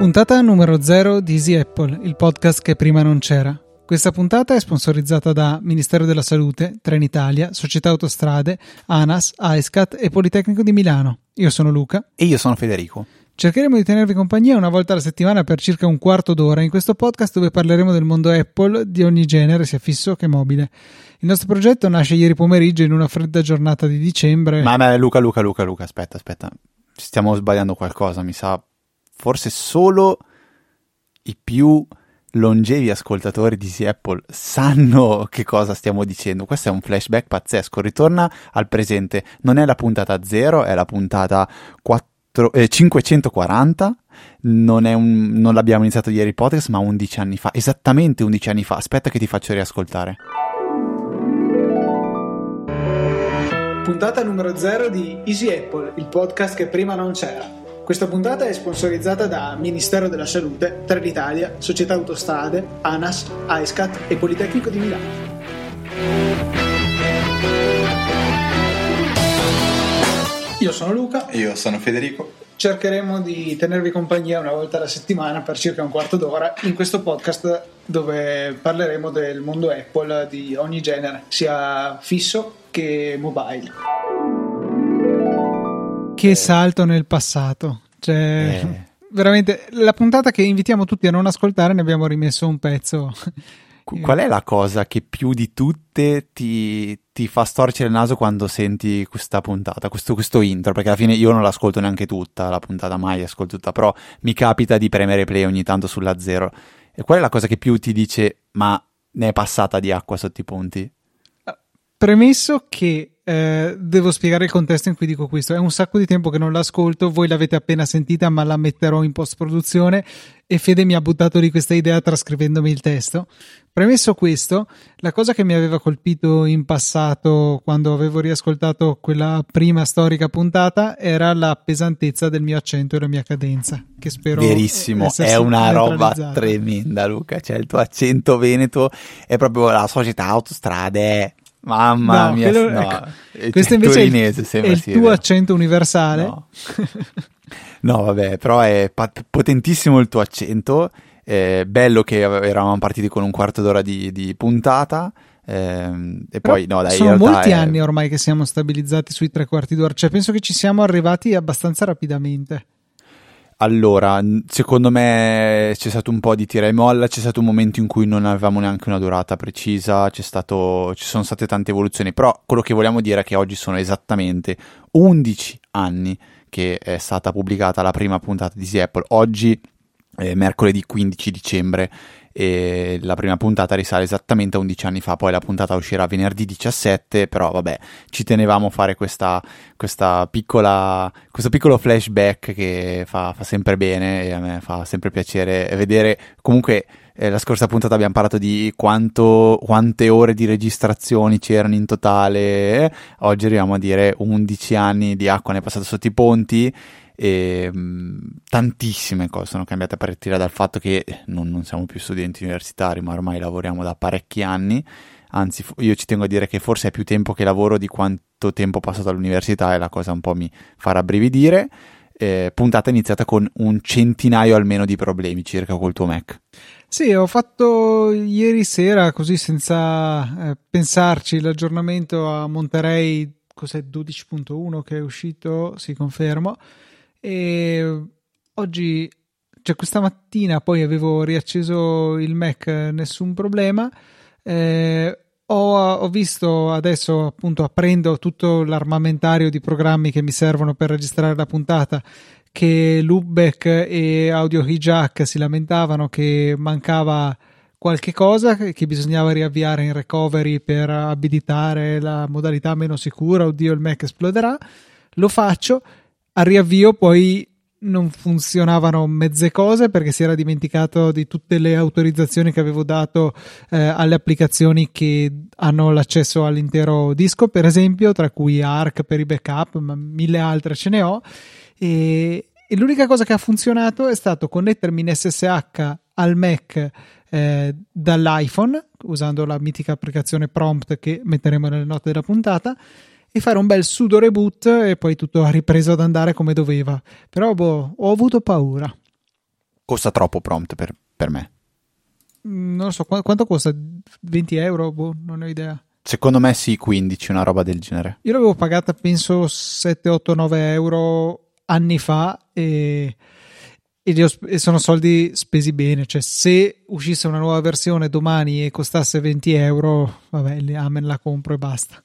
Puntata numero 0 di Easy Apple, il podcast che prima non c'era. Questa puntata è sponsorizzata da Ministero della Salute, Trenitalia, Società Autostrade, ANAS, AESCAT e Politecnico di Milano. Io sono Luca. E io sono Federico. Cercheremo di tenervi compagnia una volta alla settimana per circa un quarto d'ora in questo podcast dove parleremo del mondo Apple di ogni genere, sia fisso che mobile. Il nostro progetto nasce ieri pomeriggio in una fredda giornata di dicembre. Ma, ma Luca, Luca, Luca, Luca, aspetta, aspetta. Stiamo sbagliando qualcosa, mi sa forse solo i più longevi ascoltatori di Easy Apple sanno che cosa stiamo dicendo. Questo è un flashback pazzesco. Ritorna al presente. Non è la puntata 0, è la puntata 4, eh, 540. Non, un, non l'abbiamo iniziato ieri il podcast, ma 11 anni fa. Esattamente 11 anni fa. Aspetta che ti faccio riascoltare. Puntata numero 0 di Easy Apple, il podcast che prima non c'era. Questa puntata è sponsorizzata da Ministero della Salute, Trenitalia, Società Autostrade, ANAS, AESCAT e Politecnico di Milano. Io sono Luca. E io sono Federico. Cercheremo di tenervi compagnia una volta alla settimana per circa un quarto d'ora in questo podcast dove parleremo del mondo Apple di ogni genere, sia fisso che mobile che salto nel passato. Cioè, eh. veramente la puntata che invitiamo tutti a non ascoltare, ne abbiamo rimesso un pezzo. Qual è la cosa che più di tutte ti, ti fa storcere il naso quando senti questa puntata, questo, questo, intro? Perché alla fine io non l'ascolto neanche tutta, la puntata mai ascolto tutta, però mi capita di premere play ogni tanto sulla zero. E qual è la cosa che più ti dice, ma ne è passata di acqua sotto i ponti? Premesso che eh, devo spiegare il contesto in cui dico questo. È un sacco di tempo che non l'ascolto, voi l'avete appena sentita, ma la metterò in post produzione e Fede mi ha buttato di questa idea trascrivendomi il testo. Premesso questo, la cosa che mi aveva colpito in passato quando avevo riascoltato quella prima storica puntata era la pesantezza del mio accento e la mia cadenza, che spero Verissimo, è una roba tremenda Luca, cioè il tuo accento veneto è proprio la società autostrade Mamma no, mia, quello, no. ecco, questo invece è il, è il tuo accento universale. No. no. vabbè, però è pat- potentissimo il tuo accento. È bello che eravamo partiti con un quarto d'ora di, di puntata. Ehm, e però poi, no, dai, sono molti è... anni ormai che siamo stabilizzati sui tre quarti d'ora. Cioè, penso che ci siamo arrivati abbastanza rapidamente. Allora, secondo me c'è stato un po' di tira e molla, c'è stato un momento in cui non avevamo neanche una durata precisa, stato, ci sono state tante evoluzioni, però quello che vogliamo dire è che oggi sono esattamente 11 anni che è stata pubblicata la prima puntata di Easy Apple, oggi mercoledì 15 dicembre e la prima puntata risale esattamente a 11 anni fa, poi la puntata uscirà venerdì 17, però vabbè, ci tenevamo a fare questa, questa piccola, questo piccolo flashback che fa, fa, sempre bene e a me fa sempre piacere vedere comunque eh, la scorsa puntata abbiamo parlato di quanto, quante ore di registrazioni c'erano in totale. Eh? Oggi arriviamo a dire 11 anni di acqua ne è passato sotto i ponti e, mh, tantissime cose sono cambiate a partire dal fatto che non, non, siamo più studenti universitari, ma ormai lavoriamo da parecchi anni. Anzi, io ci tengo a dire che forse è più tempo che lavoro di quanto tempo passato all'università e la cosa un po' mi fa rabbrividire. Eh, puntata iniziata con un centinaio almeno di problemi circa col tuo Mac. Sì, ho fatto ieri sera, così senza eh, pensarci, l'aggiornamento a Monterey, cos'è 12.1 che è uscito, si confermo e oggi, cioè questa mattina poi avevo riacceso il Mac, nessun problema. Eh, ho, ho, visto adesso appunto aprendo tutto l'armamentario di programmi che mi servono per registrare la puntata che Loopback e Audio Hijack si lamentavano che mancava qualche cosa che bisognava riavviare in recovery per abilitare la modalità meno sicura. Oddio il Mac esploderà. Lo faccio al riavvio poi non funzionavano mezze cose perché si era dimenticato di tutte le autorizzazioni che avevo dato eh, alle applicazioni che hanno l'accesso all'intero disco, per esempio, tra cui Arc per i backup, ma mille altre ce ne ho. E, e l'unica cosa che ha funzionato è stato connettermi in SSH al Mac eh, dall'iPhone usando la mitica applicazione prompt che metteremo nelle note della puntata e fare un bel sudo reboot e poi tutto ha ripreso ad andare come doveva. Però boh, ho avuto paura. Costa troppo prompt per, per me. Mm, non lo so, qu- quanto costa? 20 euro? Boh, non ho idea. Secondo me sì, 15, una roba del genere. Io l'avevo pagata penso 7, 8, 9 euro anni fa e, e, ho, e, sono soldi spesi bene. Cioè, se uscisse una nuova versione domani e costasse 20 euro, vabbè, amen, la compro e basta.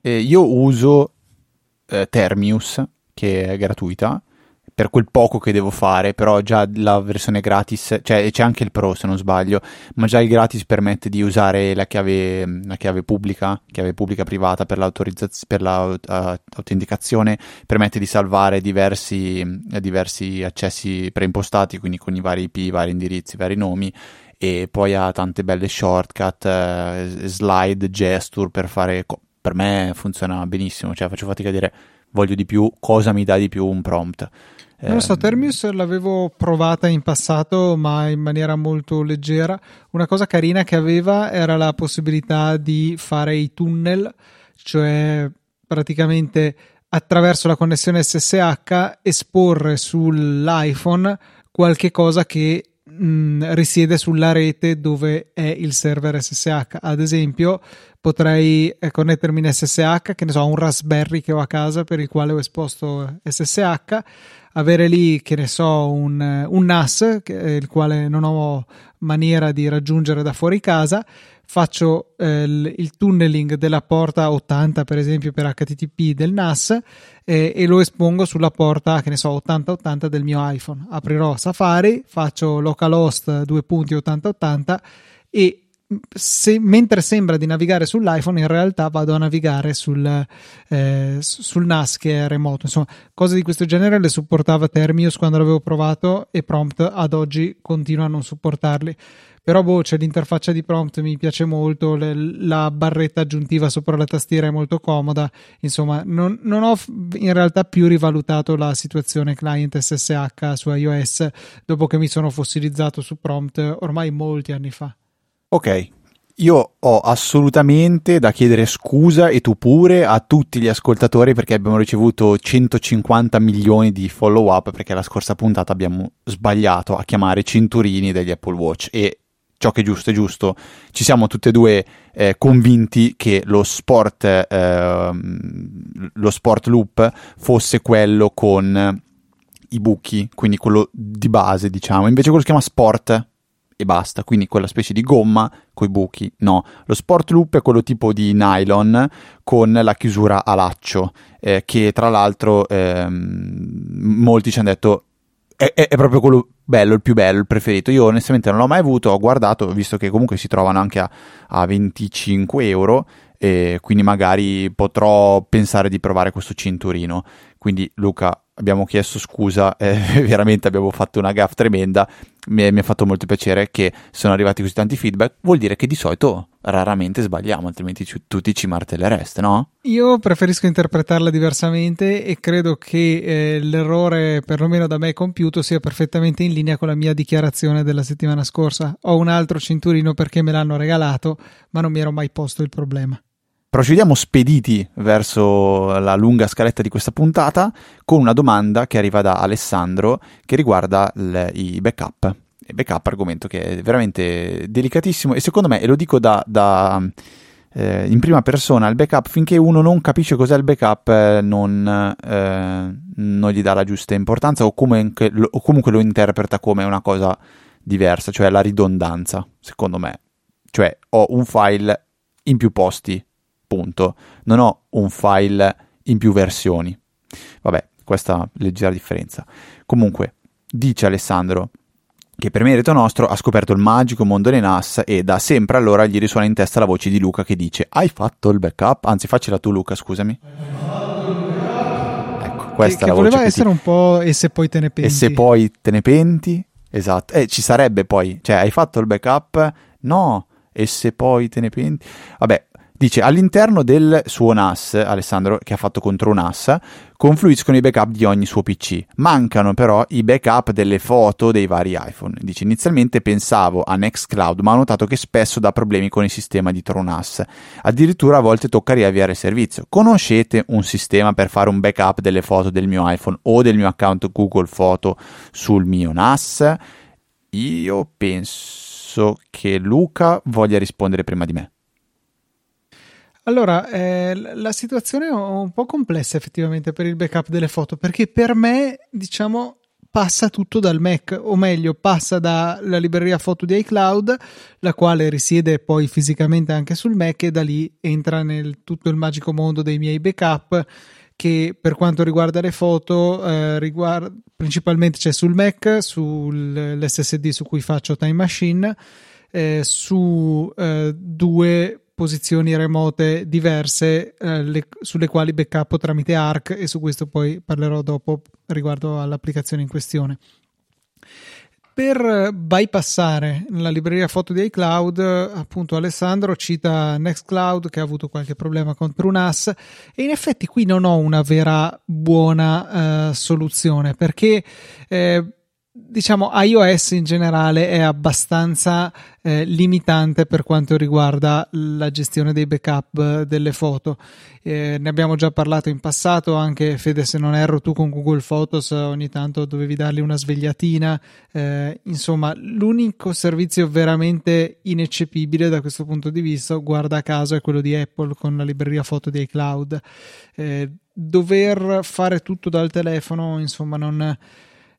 Eh, io uso eh, Termius, che è gratuita, per quel poco che devo fare, però già la versione gratis, cioè c'è anche il Pro se non sbaglio, ma già il gratis permette di usare la chiave, la chiave pubblica, chiave pubblica privata per, per l'autenticazione, uh, permette di salvare diversi, diversi accessi preimpostati, quindi con i vari IP, vari indirizzi, vari nomi, e poi ha tante belle shortcut, uh, slide, gesture per fare... Co- per me funziona benissimo, cioè faccio fatica a dire voglio di più, cosa mi dà di più un prompt. Non lo so, ehm, Termius l'avevo provata in passato, ma in maniera molto leggera. Una cosa carina che aveva era la possibilità di fare i tunnel, cioè praticamente attraverso la connessione SSH esporre sull'iPhone qualche cosa che mh, risiede sulla rete dove è il server SSH. Ad esempio, potrei eh, connettermi in SSH, che ne so, un Raspberry che ho a casa per il quale ho esposto SSH, avere lì, che ne so, un, un NAS, che, il quale non ho maniera di raggiungere da fuori casa, faccio eh, il, il, tunneling della porta 80 per esempio per HTTP del NAS eh, e lo espongo sulla porta che ne so 8080 del mio iPhone. Aprirò Safari faccio localhost 2.8080 e se, mentre sembra di navigare sull'iPhone, in realtà vado a navigare sul, eh, sul NAS che è remoto. Insomma, cose di questo genere le supportava Termius quando l'avevo provato e Prompt ad oggi continua a non supportarli. Però boh, c'è l'interfaccia di Prompt, mi piace molto, le, la barretta aggiuntiva sopra la tastiera è molto comoda. Insomma, non, non ho in realtà più rivalutato la situazione client SSH su iOS dopo che mi sono fossilizzato su Prompt ormai molti anni fa. Ok, io ho assolutamente da chiedere scusa e tu pure a tutti gli ascoltatori perché abbiamo ricevuto 150 milioni di follow up perché la scorsa puntata abbiamo sbagliato a chiamare cinturini degli Apple Watch e ciò che è giusto è giusto. Ci siamo tutti e due eh, convinti che lo sport, eh, lo sport loop fosse quello con i buchi, quindi quello di base, diciamo. Invece quello si chiama sport e basta, quindi quella specie di gomma coi buchi, no. Lo sport loop è quello tipo di nylon con la chiusura a laccio, eh, che tra l'altro ehm, molti ci hanno detto è, è, è, proprio quello bello, il più bello, il preferito. Io onestamente non l'ho mai avuto, ho guardato, visto che comunque si trovano anche a, a 25 euro, e quindi magari potrò pensare di provare questo cinturino. Quindi Luca, abbiamo chiesto scusa, eh, veramente abbiamo fatto una gaff tremenda, mi, mi, ha fatto molto piacere che sono arrivati così tanti feedback, vuol dire che di solito raramente sbagliamo, altrimenti ci, tutti ci martellereste, no? Io preferisco interpretarla diversamente e credo che eh, l'errore, perlomeno da me compiuto, sia perfettamente in linea con la mia dichiarazione della settimana scorsa. Ho un altro cinturino perché me l'hanno regalato, ma non mi ero mai posto il problema. Procediamo spediti verso la lunga scaletta di questa puntata con una domanda che arriva da Alessandro che riguarda le, i backup. Il backup argomento che è veramente delicatissimo e secondo me, e lo dico da, da eh, in prima persona, il backup finché uno non capisce cos'è il backup eh, non, eh, non, gli dà la giusta importanza o comunque, o comunque lo interpreta come una cosa diversa, cioè la ridondanza, secondo me. Cioè ho un file in più posti punto. Non ho un file in più versioni. Vabbè, questa leggera differenza. Comunque, dice Alessandro che per merito nostro ha scoperto il magico mondo dei NAS e da sempre allora gli risuona in testa la voce di Luca che dice hai fatto il backup? Anzi, faccela tu Luca, scusami. Ecco, questa che, è la che voleva essere ti... un po' e se poi te ne penti. E se poi te ne penti? Esatto. E eh, ci sarebbe poi, cioè hai fatto il backup? No. E se poi te ne penti? Vabbè, Dice all'interno del suo NAS, Alessandro che ha fatto contro un NAS, confluiscono i backup di ogni suo PC. Mancano però i backup delle foto dei vari iPhone. Dice inizialmente pensavo a Nextcloud, ma ho notato che spesso dà problemi con il sistema di TrueNAS. Addirittura a volte tocca riavviare il servizio. Conoscete un sistema per fare un backup delle foto del mio iPhone o del mio account Google Foto sul mio NAS? Io penso che Luca voglia rispondere prima di me. Allora, eh, la situazione è un po' complessa effettivamente per il backup delle foto, perché per me, diciamo, passa tutto dal Mac, o meglio, passa dalla libreria foto di iCloud, la quale risiede poi fisicamente anche sul Mac, e da lì entra nel tutto il magico mondo dei miei backup che per quanto riguarda le foto eh, riguarda, principalmente c'è sul Mac, sull'SSD su cui faccio Time Machine, eh, su eh, due posizioni remote diverse eh, le, sulle quali backup tramite ARC e su questo poi parlerò dopo riguardo all'applicazione in questione. Per bypassare la libreria foto di iCloud, appunto Alessandro cita Nextcloud che ha avuto qualche problema con TrueNAS e in effetti qui non ho una vera buona uh, soluzione perché eh, diciamo iOS in generale è abbastanza eh, limitante per quanto riguarda la gestione dei backup delle foto. Eh, ne abbiamo già parlato in passato, anche Fede se non erro tu con Google Photos ogni tanto dovevi dargli una svegliatina. Eh, insomma, l'unico servizio veramente ineccepibile da questo punto di vista, guarda caso, è quello di Apple con la libreria foto di iCloud. Eh, dover fare tutto dal telefono, insomma, non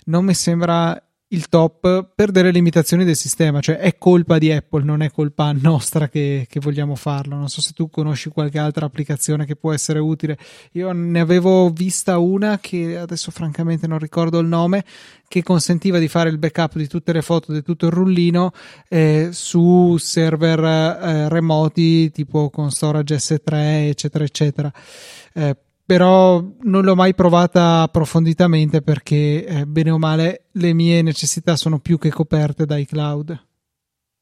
non mi sembra il top per delle limitazioni del sistema, cioè è colpa di Apple, non è colpa nostra che, che, vogliamo farlo. Non so se tu conosci qualche altra applicazione che può essere utile. Io ne avevo vista una che adesso francamente non ricordo il nome, che consentiva di fare il backup di tutte le foto di tutto il rullino eh, su server eh, remoti tipo con storage S3 eccetera eccetera. Eh, però non l'ho mai provata approfonditamente perché eh, bene o male le mie necessità sono più che coperte dai cloud.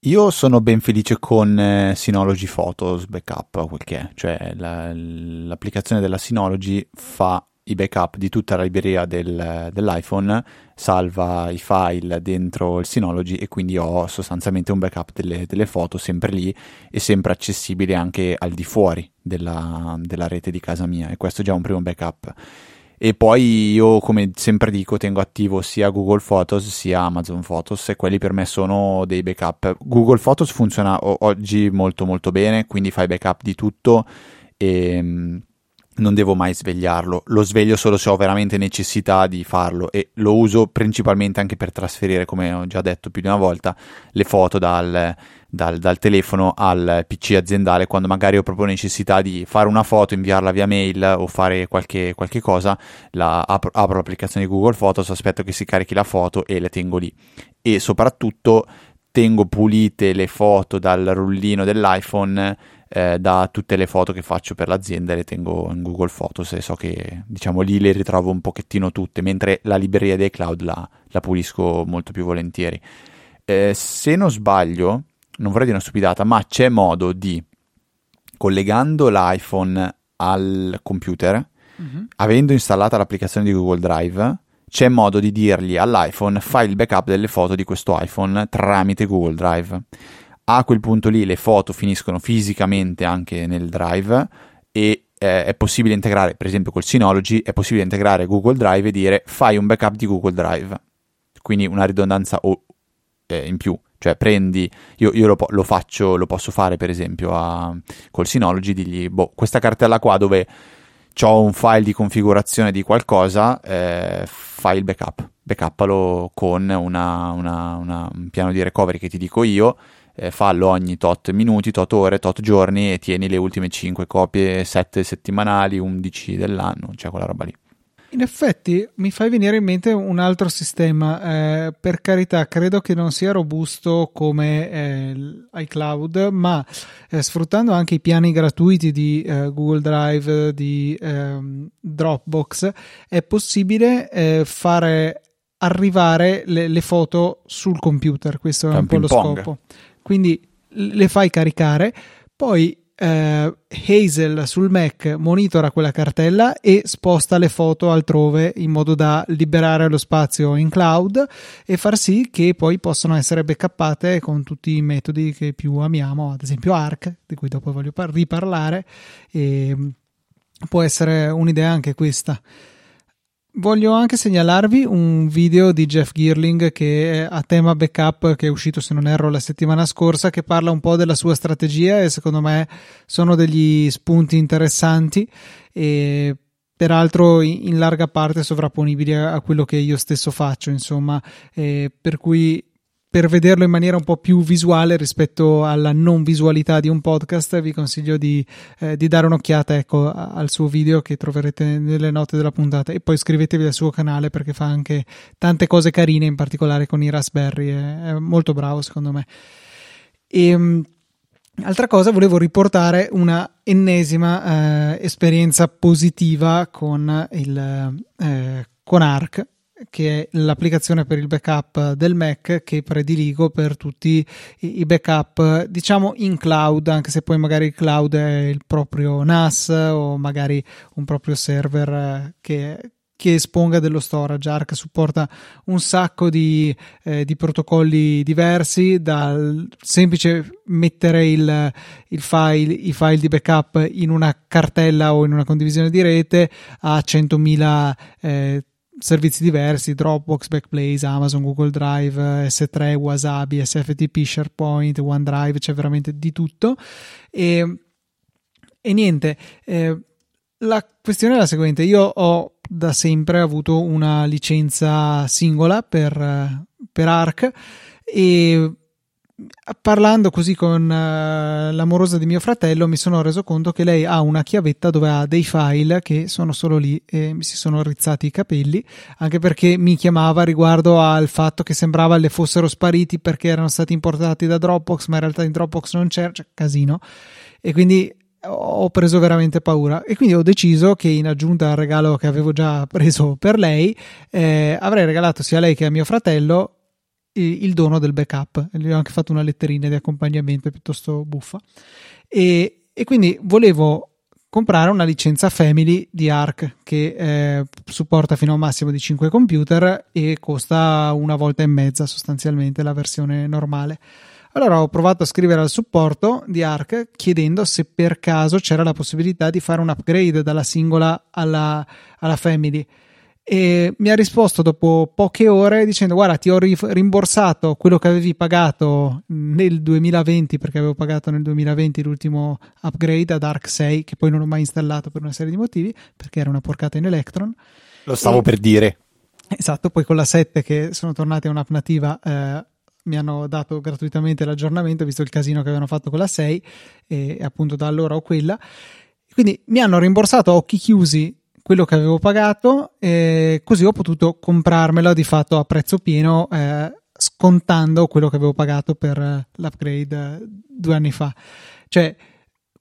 Io sono ben felice con eh, Synology Photos Backup, quel che è, cioè la, l'applicazione della Synology fa i backup di tutta la libreria del, dell'iPhone, salva i file dentro il Synology e quindi ho sostanzialmente un backup delle, delle foto sempre lì e sempre accessibile anche al di fuori della, della rete di casa mia e questo è già un primo backup. E poi io, come sempre dico, tengo attivo sia Google Photos sia Amazon Photos e quelli per me sono dei backup. Google Photos funziona oggi molto molto bene, quindi fai backup di tutto e non devo mai svegliarlo, lo sveglio solo se ho veramente necessità di farlo e lo uso principalmente anche per trasferire, come ho già detto più di una volta, le foto dal, dal, dal telefono al PC aziendale quando magari ho proprio necessità di fare una foto, inviarla via mail o fare qualche, qualche cosa, la, apro, apro l'applicazione di Google Photos, aspetto che si carichi la foto e le tengo lì. E soprattutto tengo pulite le foto dal rullino dell'iPhone eh, da tutte le foto che faccio per l'azienda le tengo in Google Photos e so che diciamo lì le ritrovo un pochettino tutte, mentre la libreria dei cloud la, la pulisco molto più volentieri. Eh, se non sbaglio, non vorrei dire una stupidata, ma c'è modo di collegando l'iPhone al computer, mm-hmm. avendo installata l'applicazione di Google Drive, c'è modo di dirgli all'iPhone fai il backup delle foto di questo iPhone tramite Google Drive a quel punto lì le foto finiscono fisicamente anche nel drive e eh, è possibile integrare, per esempio col Synology, è possibile integrare Google Drive e dire fai un backup di Google Drive. Quindi una ridondanza o, eh, in più. Cioè prendi, io, io lo, lo, faccio, lo posso fare per esempio a, col Synology, digli, boh, questa cartella qua dove ho un file di configurazione di qualcosa, eh, fai il backup. Backuppalo con una, una, una, un piano di recovery che ti dico io eh, fallo ogni tot minuti, tot ore, tot giorni e tieni le ultime 5 copie, 7 settimanali, 11 dell'anno, cioè quella roba lì. In effetti mi fai venire in mente un altro sistema, eh, per carità credo che non sia robusto come eh, iCloud, ma eh, sfruttando anche i piani gratuiti di eh, Google Drive, di ehm, Dropbox, è possibile eh, fare arrivare le, le, foto sul computer, questo è un, un po' lo scopo quindi le fai caricare, poi eh, Hazel sul Mac monitora quella cartella e sposta le foto altrove in modo da liberare lo spazio in cloud e far sì che poi possano essere backuppate con tutti i metodi che più amiamo, ad esempio Arc, di cui dopo voglio par- riparlare. E può essere un'idea anche questa. Voglio anche segnalarvi un video di Jeff Girling che è a tema backup che è uscito se non erro la settimana scorsa che parla un po' della sua strategia e secondo me sono degli spunti interessanti e peraltro in larga parte sovrapponibili a quello che io stesso faccio insomma. Per cui per vederlo in maniera un po' più visuale rispetto alla non visualità di un podcast, vi consiglio di, eh, di dare un'occhiata ecco, al suo video che troverete nelle note della puntata e poi iscrivetevi al suo canale perché fa anche tante cose carine, in particolare con i Raspberry, è, è molto bravo secondo me. E, ehm, Altra cosa, volevo riportare una ennesima eh, esperienza positiva con, il, eh, con Arc che è l'applicazione per il backup del Mac che prediligo per tutti i backup diciamo in cloud anche se poi magari il cloud è il proprio NAS o magari un proprio server eh, che, che esponga dello storage. Arc supporta un sacco di, eh, di protocolli diversi, dal semplice mettere il, il file, i file di backup in una cartella o in una condivisione di rete a 100.000 eh, servizi diversi, Dropbox, Backblaze, Amazon, Google Drive, S3, Wasabi, SFTP, SharePoint, OneDrive, c'è veramente di tutto. E, e niente, eh, la questione è la seguente, io ho da sempre avuto una licenza singola per, per Arc e parlando così con uh, l'amorosa di mio fratello mi sono reso conto che lei ha una chiavetta dove ha dei file che sono solo lì e mi si sono rizzati i capelli anche perché mi chiamava riguardo al fatto che sembrava le fossero spariti perché erano stati importati da Dropbox ma in realtà in Dropbox non c'era cioè casino. E quindi ho preso veramente paura. E quindi ho deciso che in aggiunta al regalo che avevo già preso per lei eh, avrei regalato sia a lei che a mio fratello il dono del backup. Gli ho anche fatto una letterina di accompagnamento piuttosto buffa. E, e quindi volevo comprare una licenza Family di Arc che eh, supporta fino a un massimo di 5 computer e costa una volta e mezza sostanzialmente la versione normale. Allora ho provato a scrivere al supporto di Arc chiedendo se per caso c'era la possibilità di fare un upgrade dalla singola alla, alla Family e mi ha risposto dopo poche ore dicendo guarda ti ho rimborsato quello che avevi pagato nel 2020 perché avevo pagato nel 2020 l'ultimo upgrade ad Arc 6 che poi non ho mai installato per una serie di motivi perché era una porcata in Electron. Lo stavo e, per dire. Esatto poi con la 7 che sono tornati a un'app nativa eh, mi hanno dato gratuitamente l'aggiornamento visto il casino che avevano fatto con la 6 e appunto da allora ho quella. Quindi mi hanno rimborsato a occhi chiusi quello che avevo pagato e così ho potuto comprarmela di fatto a prezzo pieno eh, scontando quello che avevo pagato per l'upgrade due anni fa. Cioè,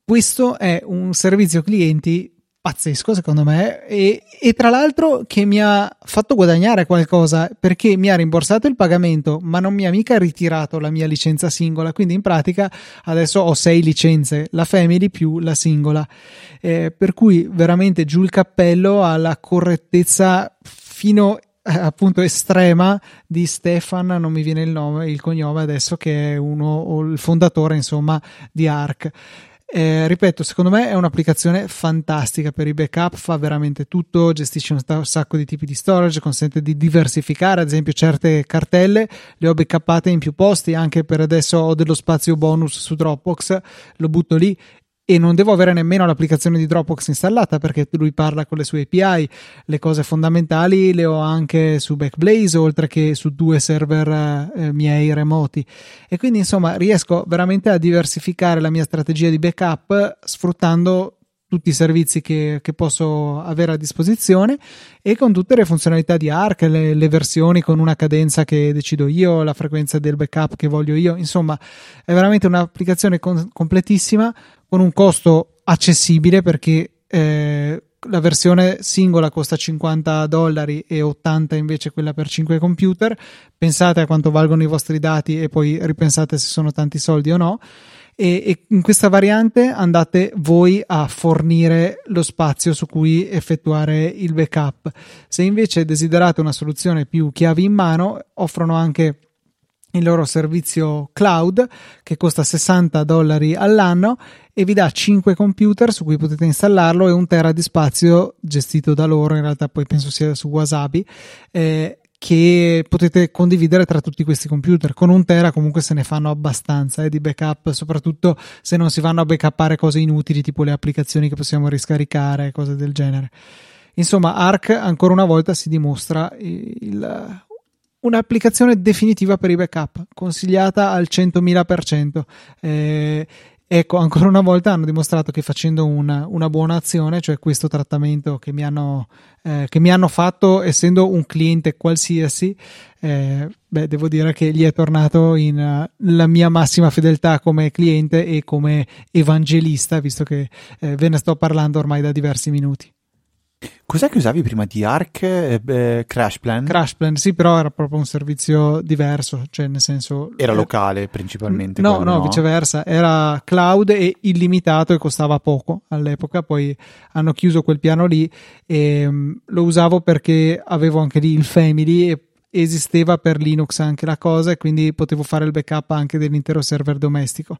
questo è un servizio clienti pazzesco secondo me e, e, tra l'altro che mi ha fatto guadagnare qualcosa perché mi ha rimborsato il pagamento ma non mi ha mica ritirato la mia licenza singola. Quindi in pratica adesso ho sei licenze la family più la singola. Eh, per cui veramente giù il cappello alla correttezza fino eh, appunto estrema di Stefan non mi viene il nome il cognome adesso che è uno o il fondatore insomma di Arc eh, ripeto, secondo me è un'applicazione fantastica per i backup, fa veramente tutto, gestisce un sacco di tipi di storage, consente di diversificare, ad esempio certe cartelle le ho backuppate in più posti, anche per adesso ho dello spazio bonus su Dropbox, lo butto lì e non devo avere nemmeno l'applicazione di Dropbox installata perché lui parla con le sue API. Le cose fondamentali le ho anche su Backblaze oltre che su due server eh, miei remoti. E quindi insomma riesco veramente a diversificare la mia strategia di backup sfruttando tutti i servizi che, che, posso avere a disposizione e con tutte le funzionalità di Arc, le, le, versioni con una cadenza che decido io, la frequenza del backup che voglio io, insomma è veramente un'applicazione con, completissima con un costo accessibile perché eh, la versione singola costa 50 dollari e 80 invece quella per 5 computer. Pensate a quanto valgono i vostri dati e poi ripensate se sono tanti soldi o no. e, e, in questa variante andate voi a fornire lo spazio su cui effettuare il backup. Se invece desiderate una soluzione più chiavi in mano, offrono anche il loro servizio cloud che costa 60 dollari all'anno e vi dà 5 computer su cui potete installarlo e un tera di spazio gestito da loro, in realtà poi penso sia su Wasabi, eh, che potete condividere tra tutti questi computer. Con un tera comunque se ne fanno abbastanza eh, di backup, soprattutto se non si vanno a backuppare cose inutili tipo le applicazioni che possiamo riscaricare, cose del genere. Insomma, Arc ancora una volta si dimostra il, un'applicazione definitiva per i backup, consigliata al 100.000%. Eh, ecco, ancora una volta hanno dimostrato che facendo una, una buona azione, cioè questo trattamento che mi hanno, eh, che mi hanno fatto essendo un cliente qualsiasi, eh, beh, devo dire che gli è tornato in uh, la mia massima fedeltà come cliente e come evangelista, visto che eh, ve ne sto parlando ormai da diversi minuti. Cos'è che usavi prima di Arc? Eh, eh, Crash Plan? Crash Plan, sì, però era proprio un servizio diverso, cioè nel senso... Era eh, locale principalmente? No, no, no, viceversa, era cloud e illimitato e costava poco all'epoca, poi hanno chiuso quel piano lì e um, lo usavo perché avevo anche lì il Family e esisteva per Linux anche la cosa e quindi potevo fare il backup anche dell'intero server domestico.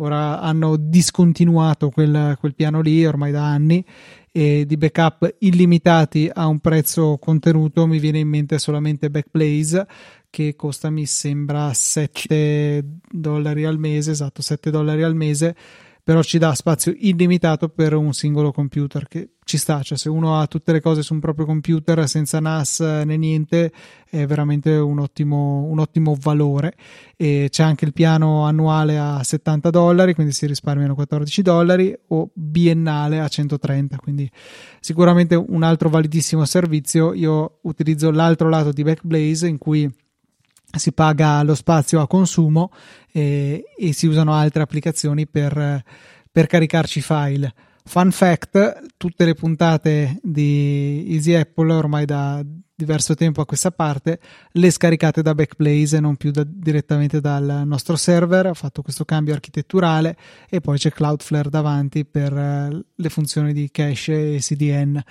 Ora hanno discontinuato quel, quel piano lì ormai da anni e di backup illimitati a un prezzo contenuto mi viene in mente solamente Backblaze che costa mi sembra 7 dollari al mese esatto 7 dollari al mese però ci dà spazio illimitato per un singolo computer che ci sta, cioè se uno ha tutte le cose su un proprio computer senza NAS né niente è veramente un ottimo, un ottimo valore. E c'è anche il piano annuale a 70 dollari quindi si risparmiano 14 dollari o biennale a 130 quindi sicuramente un altro validissimo servizio. Io utilizzo l'altro lato di Backblaze in cui si paga lo spazio a consumo e, e si usano altre applicazioni per, per caricarci file. Fun fact, tutte le puntate di Easy Apple ormai da diverso tempo a questa parte le scaricate da Backblaze e non più da, direttamente dal nostro server. Ho fatto questo cambio architetturale e poi c'è Cloudflare davanti per uh, le funzioni di cache e CDN.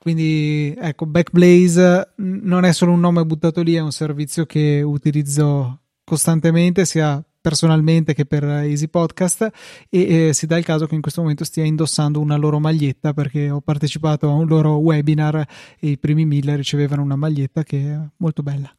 Quindi ecco, Backblaze non è solo un nome buttato lì, è un servizio che utilizzo costantemente sia personalmente che per Easy Podcast e eh, si dà il caso che in questo momento stia indossando una loro maglietta perché ho partecipato a un loro webinar e i primi mille ricevevano una maglietta che è molto bella.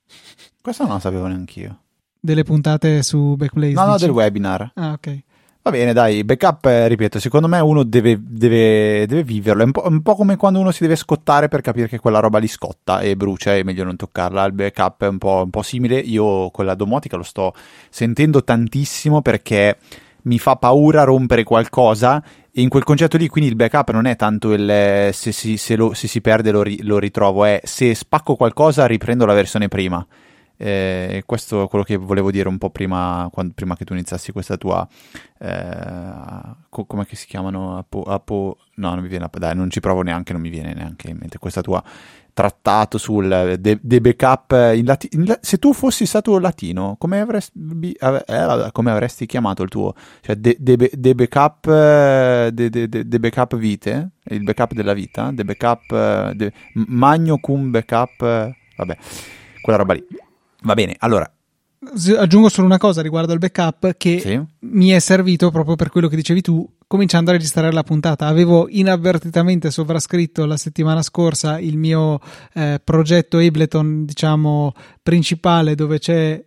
Questo non lo sapevo neanche io. Delle puntate su Backblaze? No, no, del webinar. Ah, ok. Va bene, dai, backup, eh, ripeto, secondo me uno deve, deve, deve viverlo. È un, un, po', come quando uno si deve scottare per capire che quella roba li scotta e brucia, è meglio non toccarla. Il backup è un po', un po simile. Io con la domotica lo sto sentendo tantissimo perché mi fa paura rompere qualcosa e in quel concetto lì quindi il backup non è tanto il se si, se lo, se si perde lo, lo ritrovo, è se spacco qualcosa riprendo la versione prima. Eh, questo è quello che volevo dire un po' prima, quando, prima che tu iniziassi questa tua. Eh, co- come si chiamano? Apo, apo, no, non mi viene. Dai, non ci provo neanche, non mi viene neanche in mente. Questa tua trattato sul de, de backup in lati- in, se tu fossi stato latino come avresti, eh, come avresti chiamato il tuo cioè de, de, de backup de, backup vite il backup della vita de backup de, magno cum backup vabbè quella roba lì Va bene, allora. Aggiungo solo una cosa riguardo al backup che sì. mi è servito proprio per quello che dicevi tu, cominciando a registrare la puntata. Avevo inavvertitamente sovrascritto la settimana scorsa il mio eh, progetto Ableton, diciamo, principale dove c'è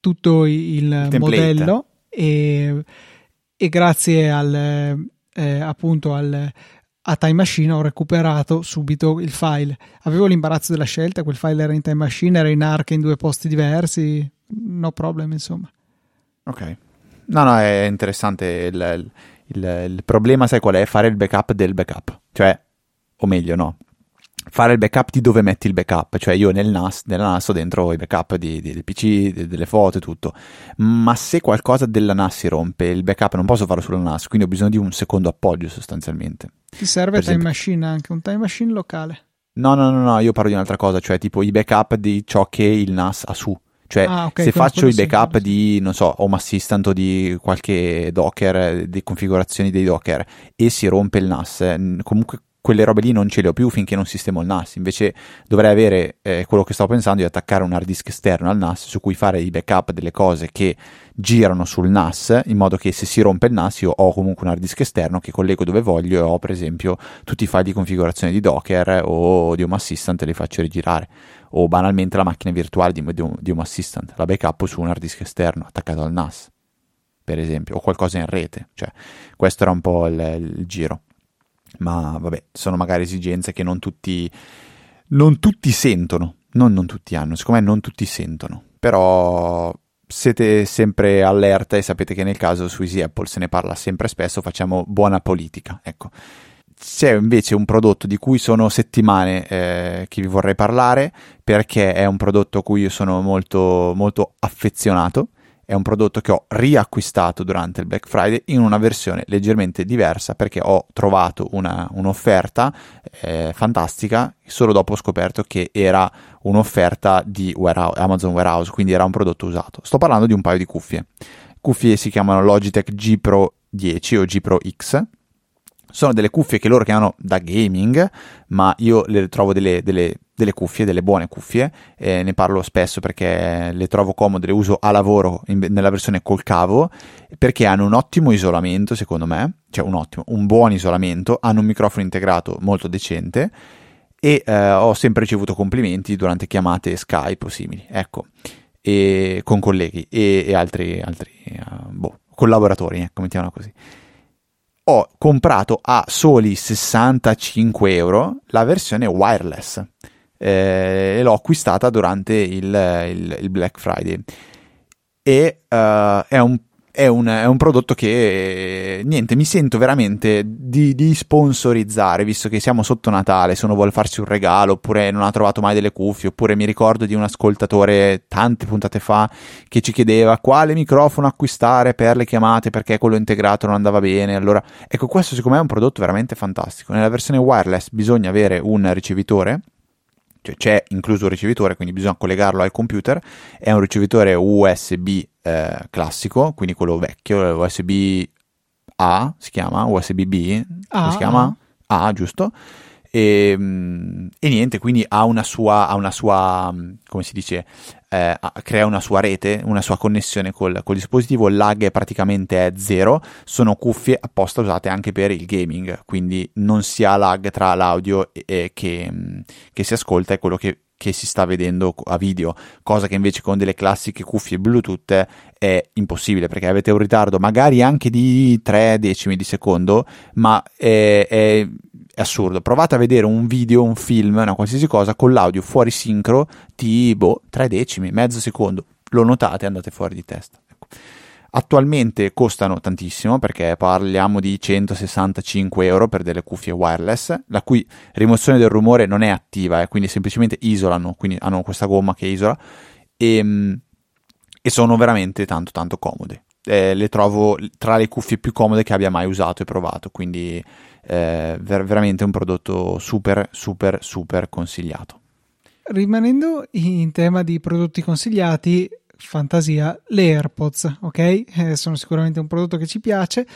tutto il, il modello e, e, grazie al, eh, appunto al, a Time Machine ho recuperato subito il file. Avevo l'imbarazzo della scelta, quel file era in Time Machine, era in Arc in due posti diversi, no problem insomma. Ok. No, no, è interessante. Il, il, il problema, sai qual è? Fare il backup del backup. Cioè, o meglio, no fare il backup di dove metti il backup, cioè io nel NAS, nella NAS ho dentro i backup di, di, del PC, di, delle foto e tutto, ma se qualcosa della NAS si rompe, il backup non posso farlo sulla NAS, quindi ho bisogno di un secondo appoggio sostanzialmente. Ti serve Time esempio. Machine anche, un Time Machine locale? No, no, no, no, io parlo di un'altra cosa, cioè tipo i backup di ciò che il NAS ha su. Cioè, Ah, ok, se faccio i backup sì. di, non so, Home Assistant o di qualche Docker, di configurazioni dei Docker e si rompe il NAS, eh, comunque quelle robe lì non ce le ho più finché non sistemo il NAS. Invece dovrei avere eh, quello che stavo pensando di attaccare un hard disk esterno al NAS su cui fare i backup delle cose che girano sul NAS, in modo che se si rompe il NAS io ho comunque un hard disk esterno che collego dove voglio e ho per esempio tutti i file di configurazione di Docker o di Home Assistant e li faccio rigirare o banalmente la macchina virtuale di, di, Home Assistant, la backup su un hard disk esterno attaccato al NAS, per esempio, o qualcosa in rete. Cioè, questo era un po' il, il giro. Ma vabbè, sono magari esigenze che non tutti, non tutti sentono, non, non tutti hanno, secondo me non tutti sentono, però siete sempre allerta e sapete che nel caso su Easy Apple se ne parla sempre spesso, facciamo buona politica, ecco c'è invece un prodotto di cui sono settimane eh, che vi vorrei parlare perché è un prodotto a cui io sono molto, molto affezionato. È un prodotto che ho riacquistato durante il Black Friday in una versione leggermente diversa perché ho trovato una, un'offerta eh, fantastica. Solo dopo ho scoperto che era un'offerta di warehouse, Amazon Warehouse, quindi era un prodotto usato. Sto parlando di un paio di cuffie. Cuffie si chiamano Logitech G Pro 10 o G Pro X sono delle cuffie che loro chiamano da gaming, ma io le trovo delle, delle, delle cuffie, delle buone cuffie, eh, ne parlo spesso perché le trovo comode, le uso a lavoro in, nella versione col cavo, perché hanno un ottimo isolamento secondo me, cioè un ottimo, un buon isolamento, hanno un microfono integrato molto decente e eh, ho sempre ricevuto complimenti durante chiamate Skype o simili, ecco, e, con colleghi e, e altri, altri uh, boh, collaboratori, ecco, mettiamola così. Ho comprato a soli 65 euro la versione wireless eh, e l'ho acquistata durante il, il, il Black Friday e uh, è un è un, è un, prodotto che niente, mi sento veramente di, di, sponsorizzare, visto che siamo sotto Natale, se uno vuole farsi un regalo, oppure non ha trovato mai delle cuffie, oppure mi ricordo di un ascoltatore tante puntate fa che ci chiedeva quale microfono acquistare per le chiamate perché quello integrato non andava bene. Allora, ecco, questo secondo me è un prodotto veramente fantastico. Nella versione wireless bisogna avere un ricevitore cioè c'è incluso un ricevitore, quindi bisogna collegarlo al computer, è un ricevitore USB eh, classico, quindi quello vecchio, USB A si chiama, USB B, ah, si chiama A, giusto? E, e, niente, quindi ha una sua, ha una sua come si dice, eh, crea una sua rete, una sua connessione col, col dispositivo, il lag è praticamente zero, sono cuffie apposta usate anche per il gaming, quindi non si ha lag tra l'audio e, e che, che si ascolta e quello che che si sta vedendo a video, cosa che invece con delle classiche cuffie Bluetooth è impossibile perché avete un ritardo magari anche di 3 decimi di secondo, ma è, è, è assurdo. Provate a vedere un video, un film, una qualsiasi cosa con l'audio fuori sincro di boh, 3 decimi, mezzo secondo. Lo notate e andate fuori di testa. Ecco. Attualmente costano tantissimo perché parliamo di 165 euro per delle cuffie wireless, la cui rimozione del rumore non è attiva, eh, quindi semplicemente isolano, quindi hanno questa gomma che isola e, e sono veramente tanto tanto comode. Eh, le trovo tra le cuffie più comode che abbia mai usato e provato, quindi eh, ver- veramente un prodotto super super super consigliato. Rimanendo in tema di prodotti consigliati, fantasia, le AirPods, ok? Eh, sono sicuramente un prodotto che ci piace.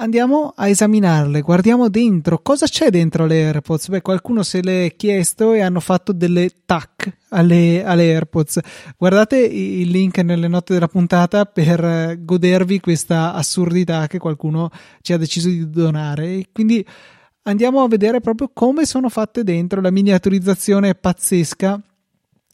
Andiamo a esaminarle, guardiamo dentro. Cosa c'è dentro le AirPods? Beh, qualcuno se l'è chiesto e hanno fatto delle tac alle, alle AirPods. Guardate il link nelle note della puntata per godervi questa assurdità che qualcuno ci ha deciso di donare. Quindi andiamo a vedere proprio come sono fatte dentro. La miniaturizzazione è pazzesca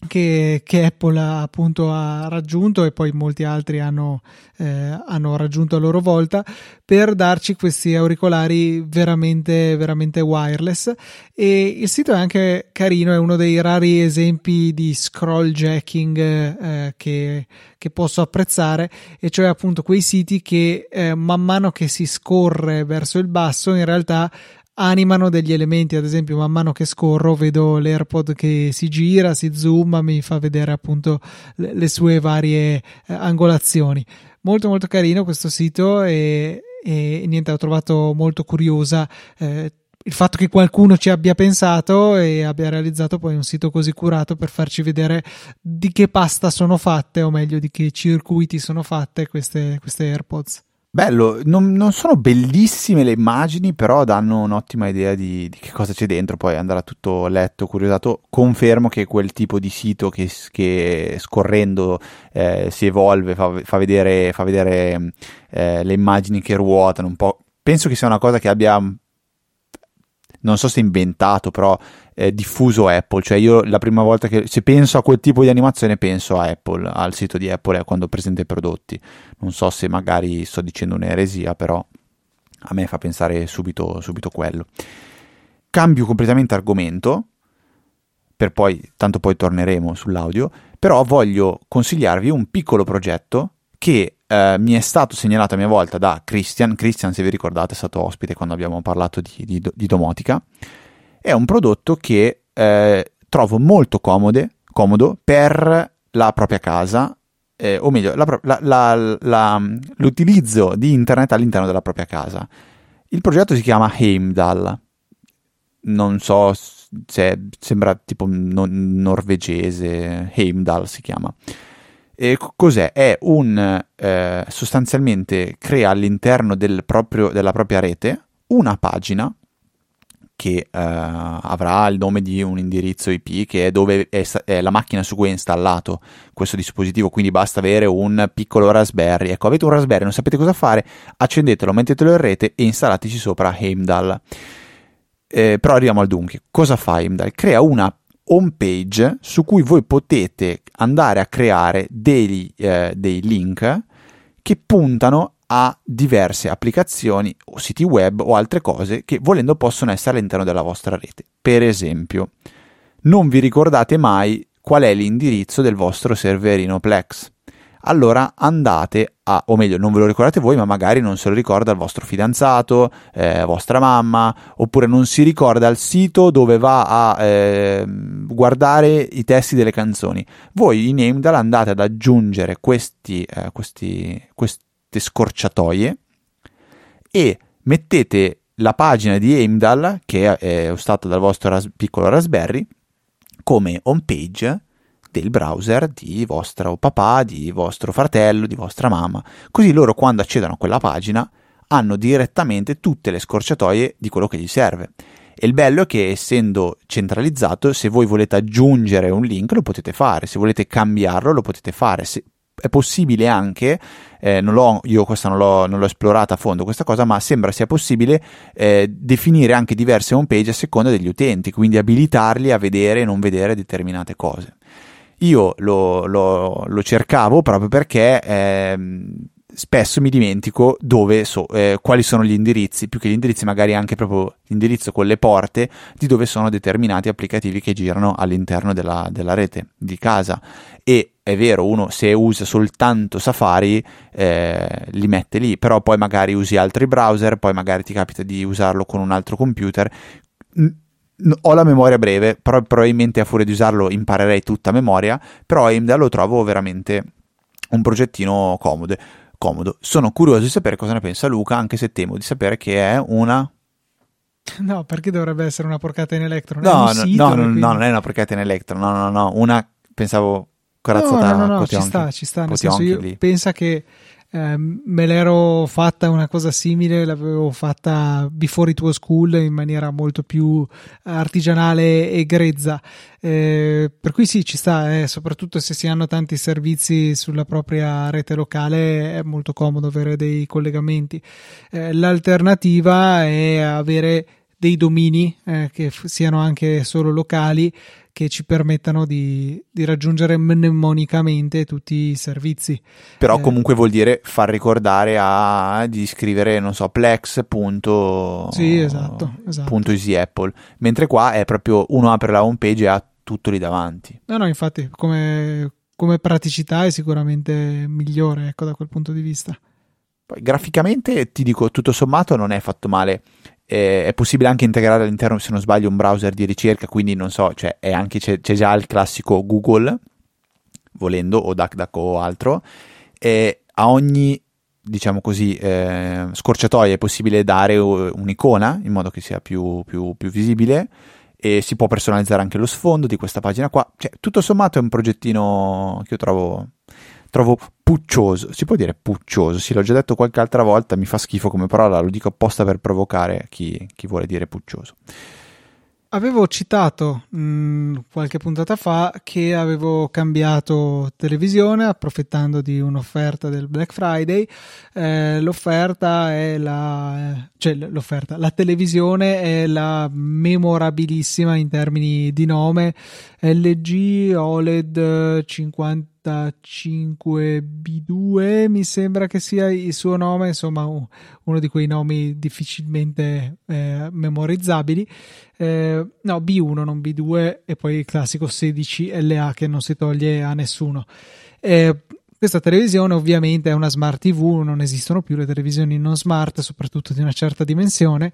che, che, Apple ha appunto ha raggiunto e poi molti altri hanno, eh, hanno, raggiunto a loro volta per darci questi auricolari veramente, veramente wireless. E il sito è anche carino, è uno dei rari esempi di scroll jacking eh, che, che posso apprezzare e cioè appunto quei siti che eh, man mano che si scorre verso il basso in realtà animano degli elementi, ad esempio man mano che scorro vedo l'AirPod che si gira, si zooma, mi fa vedere appunto le, le sue varie eh, angolazioni. Molto molto carino questo sito e, e, niente, ho trovato molto curiosa eh, il fatto che qualcuno ci abbia pensato e abbia realizzato poi un sito così curato per farci vedere di che pasta sono fatte, o meglio, di che circuiti sono fatte queste, queste AirPods. Bello, non, non, sono bellissime le immagini, però danno un'ottima idea di, di, che cosa c'è dentro. Poi andrà tutto letto, curiosato. Confermo che quel tipo di sito che, che scorrendo eh, si evolve, fa, fa vedere, fa vedere eh, le immagini che ruotano un po'. Penso che sia una cosa che abbia non so se inventato, però eh, diffuso Apple. Cioè, io la prima volta che se penso a quel tipo di animazione, penso a Apple, al sito di Apple eh, quando presenta i prodotti. Non so se magari sto dicendo un'eresia, però a me fa pensare subito, subito quello. Cambio completamente argomento, per poi, tanto poi torneremo sull'audio, però voglio consigliarvi un piccolo progetto che eh, mi è stato segnalato a mia volta da Christian. Christian, se vi ricordate, è stato ospite quando abbiamo parlato di, di, di domotica. È un prodotto che eh, trovo molto comode, comodo per la propria casa, eh, o meglio, la, la, la, l'utilizzo di internet all'interno della propria casa. Il progetto si chiama Heimdall. Non so se sembra tipo non, norvegese, Heimdall si chiama. E cos'è? È un eh, sostanzialmente crea all'interno del proprio, della propria rete una pagina che eh, avrà il nome di un indirizzo IP che è dove è, è, la macchina su cui è installato questo dispositivo, quindi basta avere un piccolo Raspberry. Ecco, avete un Raspberry, non sapete cosa fare, accendetelo, mettetelo in rete e installateci sopra Heimdall. Eh, però arriviamo al dunque. Cosa fa Heimdall? Crea una home page su cui voi potete andare a creare dei, eh, dei link che puntano a diverse applicazioni o siti web o altre cose che volendo possono essere all'interno della vostra rete. Per esempio, non vi ricordate mai qual è l'indirizzo del vostro serverino Plex allora andate a, o meglio, non ve lo ricordate voi, ma magari non se lo ricorda il vostro fidanzato, eh, vostra mamma, oppure non si ricorda il sito dove va a eh, guardare i testi delle canzoni. Voi in Heimdall andate ad aggiungere questi, eh, questi, queste scorciatoie e mettete la pagina di Heimdall, che è usata dal vostro ras- piccolo Raspberry, come home page del browser di vostro papà, di vostro fratello, di vostra mamma. Così loro quando accedono a quella pagina hanno direttamente tutte le scorciatoie di quello che gli serve. E il bello è che essendo centralizzato, se voi volete aggiungere un link lo potete fare, se volete cambiarlo lo potete fare. Se è possibile anche, eh, io questa non l'ho, non l'ho, esplorata a fondo questa cosa, ma sembra sia possibile eh, definire anche diverse home page a seconda degli utenti, quindi abilitarli a vedere e non vedere determinate cose. Io lo, lo, lo cercavo proprio perché eh, spesso mi dimentico dove so, eh, quali sono gli indirizzi, più che gli indirizzi, magari anche proprio l'indirizzo con le porte di dove sono determinati applicativi che girano all'interno della, della rete di casa. E è vero, uno se usa soltanto Safari eh, li mette lì, però poi magari usi altri browser, poi magari ti capita di usarlo con un altro computer ho la memoria breve, però probabilmente a furia di usarlo imparerei tutta memoria, però Heimdall lo trovo veramente un progettino comodo. comodo. Sono curioso di sapere cosa ne pensa Luca, anche se temo di sapere che è una... No, perché dovrebbe essere una porcata in Electron? No, no, sito, no, no, non è una porcata in Electron, no, no, no, una, pensavo corazzata no, no, no, no ci sta, ci sta, nel senso io lì. pensa che eh, me l'ero fatta una cosa simile, l'avevo fatta before it was cool in maniera molto più artigianale e grezza. Eh, per cui sì, ci sta, eh, soprattutto se si hanno tanti servizi sulla propria rete locale è molto comodo avere dei collegamenti. Eh, l'alternativa è avere dei domini eh, che f- siano anche solo locali che ci permettano di, di, raggiungere mnemonicamente tutti i servizi. Però eh, comunque vuol dire far ricordare a, di scrivere, non so, plex. Sì, esatto, esatto. Apple. Mentre qua è proprio uno apre la home page e ha tutto lì davanti. No, no, infatti come, come praticità è sicuramente migliore, ecco, da quel punto di vista. Poi graficamente ti dico, tutto sommato non è fatto male eh, è possibile anche integrare all'interno, se non sbaglio, un browser di ricerca, quindi non so, cioè anche, c'è, c'è, già il classico Google, volendo, o DuckDuck o altro, e a ogni diciamo così, eh, scorciatoie è possibile dare un'icona in modo che sia più, più, più visibile e si può personalizzare anche lo sfondo di questa pagina qua. Cioè, tutto sommato è un progettino che io trovo, trovo puccioso. Si può dire puccioso? Sì, l'ho già detto qualche altra volta, mi fa schifo come parola, lo dico apposta per provocare chi, chi vuole dire puccioso. Avevo citato mh, mm, qualche puntata fa che avevo cambiato televisione approfittando di un'offerta del Black Friday. Eh, l'offerta è la, cioè l'offerta, la televisione è la memorabilissima in termini di nome LG OLED 50 85B2 mi sembra che sia il suo nome, insomma uno di quei nomi difficilmente eh, memorizzabili. Eh, no, B1, non B2 e poi il classico 16LA che non si toglie a nessuno. Eh, questa televisione ovviamente è una smart TV, non esistono più le televisioni non smart, soprattutto di una certa dimensione,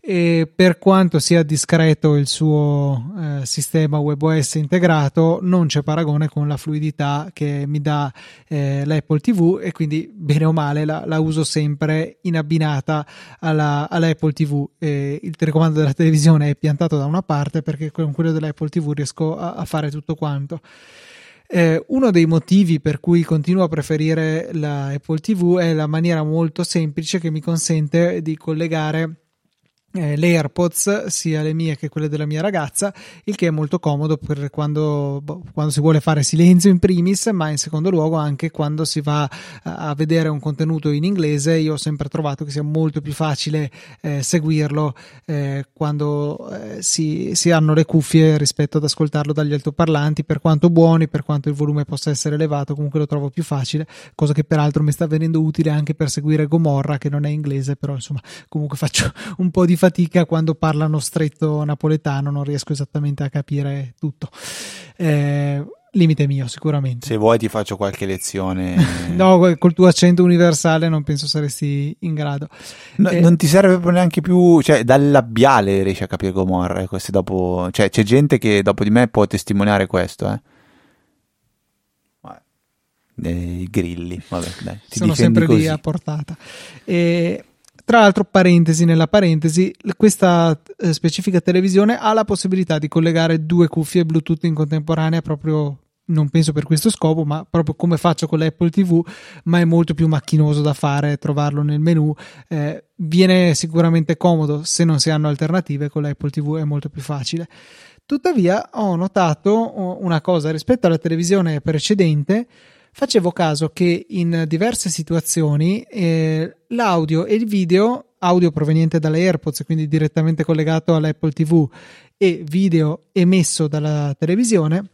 e per quanto sia discreto il suo eh, sistema WebOS integrato, non c'è paragone con la fluidità che mi dà eh, l'Apple TV e quindi bene o male la, la uso sempre in abbinata alla, all'Apple TV. E il telecomando della televisione è piantato da una parte perché con quello dell'Apple TV riesco a, a fare tutto quanto. Eh, uno dei motivi per cui continuo a preferire la Apple TV è la maniera molto semplice che mi consente di collegare eh, le AirPods, sia le mie che quelle della mia ragazza, il che è molto comodo per quando, boh, quando, si vuole fare silenzio in primis, ma in secondo luogo anche quando si va a vedere un contenuto in inglese. Io ho sempre trovato che sia molto più facile eh, seguirlo eh, quando eh, si, si, hanno le cuffie rispetto ad ascoltarlo dagli altoparlanti, per quanto buoni, per quanto il volume possa essere elevato, comunque lo trovo più facile, cosa che peraltro mi sta venendo utile anche per seguire Gomorra, che non è inglese, però insomma comunque faccio un po' di fatica quando parlano stretto napoletano, non riesco esattamente a capire tutto. Eh, limite mio, sicuramente. Se vuoi ti faccio qualche lezione. no, col tuo accento universale non penso saresti in grado. No, eh, non ti serve neanche più, cioè dal labiale riesci a capire Gomorra. Eh, dopo, cioè, c'è gente che dopo di me può testimoniare questo, eh. eh I grilli, vabbè, dai, sono sempre così. lì a portata. E tra l'altro, parentesi nella parentesi, questa eh, specifica televisione ha la possibilità di collegare due cuffie Bluetooth in contemporanea proprio non penso per questo scopo, ma proprio come faccio con l'Apple TV, ma è molto più macchinoso da fare, trovarlo nel menu. Eh, viene sicuramente comodo se non si hanno alternative, con l'Apple TV è molto più facile. Tuttavia ho notato una cosa rispetto alla televisione precedente, facevo caso che in diverse situazioni eh, l'audio e il video, audio proveniente dalle AirPods, quindi direttamente collegato all'Apple TV, e video emesso dalla televisione,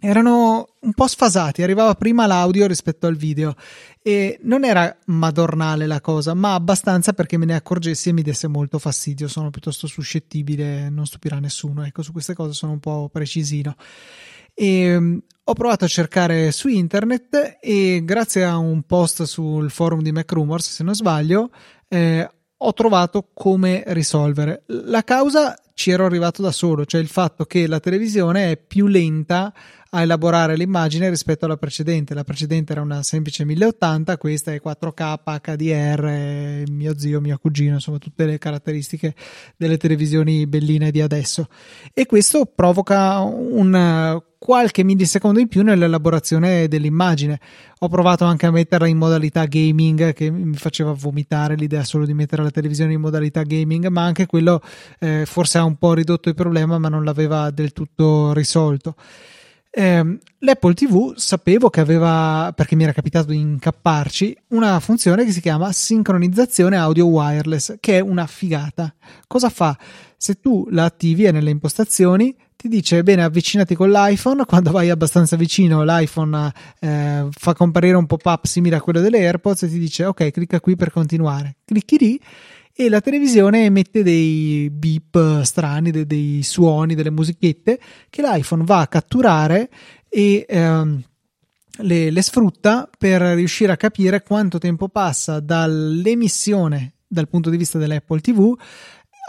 erano un po' sfasati, arrivava prima l'audio rispetto al video. E non era madornale la cosa, ma abbastanza perché me ne accorgessi e mi desse molto fastidio, sono piuttosto suscettibile, non stupirà nessuno, ecco su queste cose sono un po' precisino. E um, ho provato a cercare su internet e grazie a un post sul forum di Mac Rumors, se non sbaglio, eh, ho trovato come risolvere. La causa ci ero arrivato da solo, cioè il fatto che la televisione è più lenta a elaborare l'immagine rispetto alla precedente. La precedente era una semplice 1080, questa è 4K, HDR, mio zio, mio cugino, insomma tutte le caratteristiche delle televisioni belline di adesso. E questo provoca un qualche millisecondo in più nell'elaborazione dell'immagine. Ho provato anche a metterla in modalità gaming, che mi faceva vomitare l'idea solo di mettere la televisione in modalità gaming, ma anche quello eh, forse ha un po' ridotto il problema, ma non l'aveva del tutto risolto. Eh, L'Apple TV sapevo che aveva, perché mi era capitato di incapparci, una funzione che si chiama sincronizzazione audio wireless, che è una figata. Cosa fa? Se tu la attivi è nelle impostazioni, ti dice bene avvicinati con l'iPhone, quando vai abbastanza vicino l'iPhone eh, fa comparire un pop-up simile a quello delle AirPods e ti dice ok clicca qui per continuare, clicchi lì e la televisione emette dei beep strani, dei, dei suoni, delle musichette che l'iPhone va a catturare e ehm, le, le sfrutta per riuscire a capire quanto tempo passa dall'emissione dal punto di vista dell'Apple TV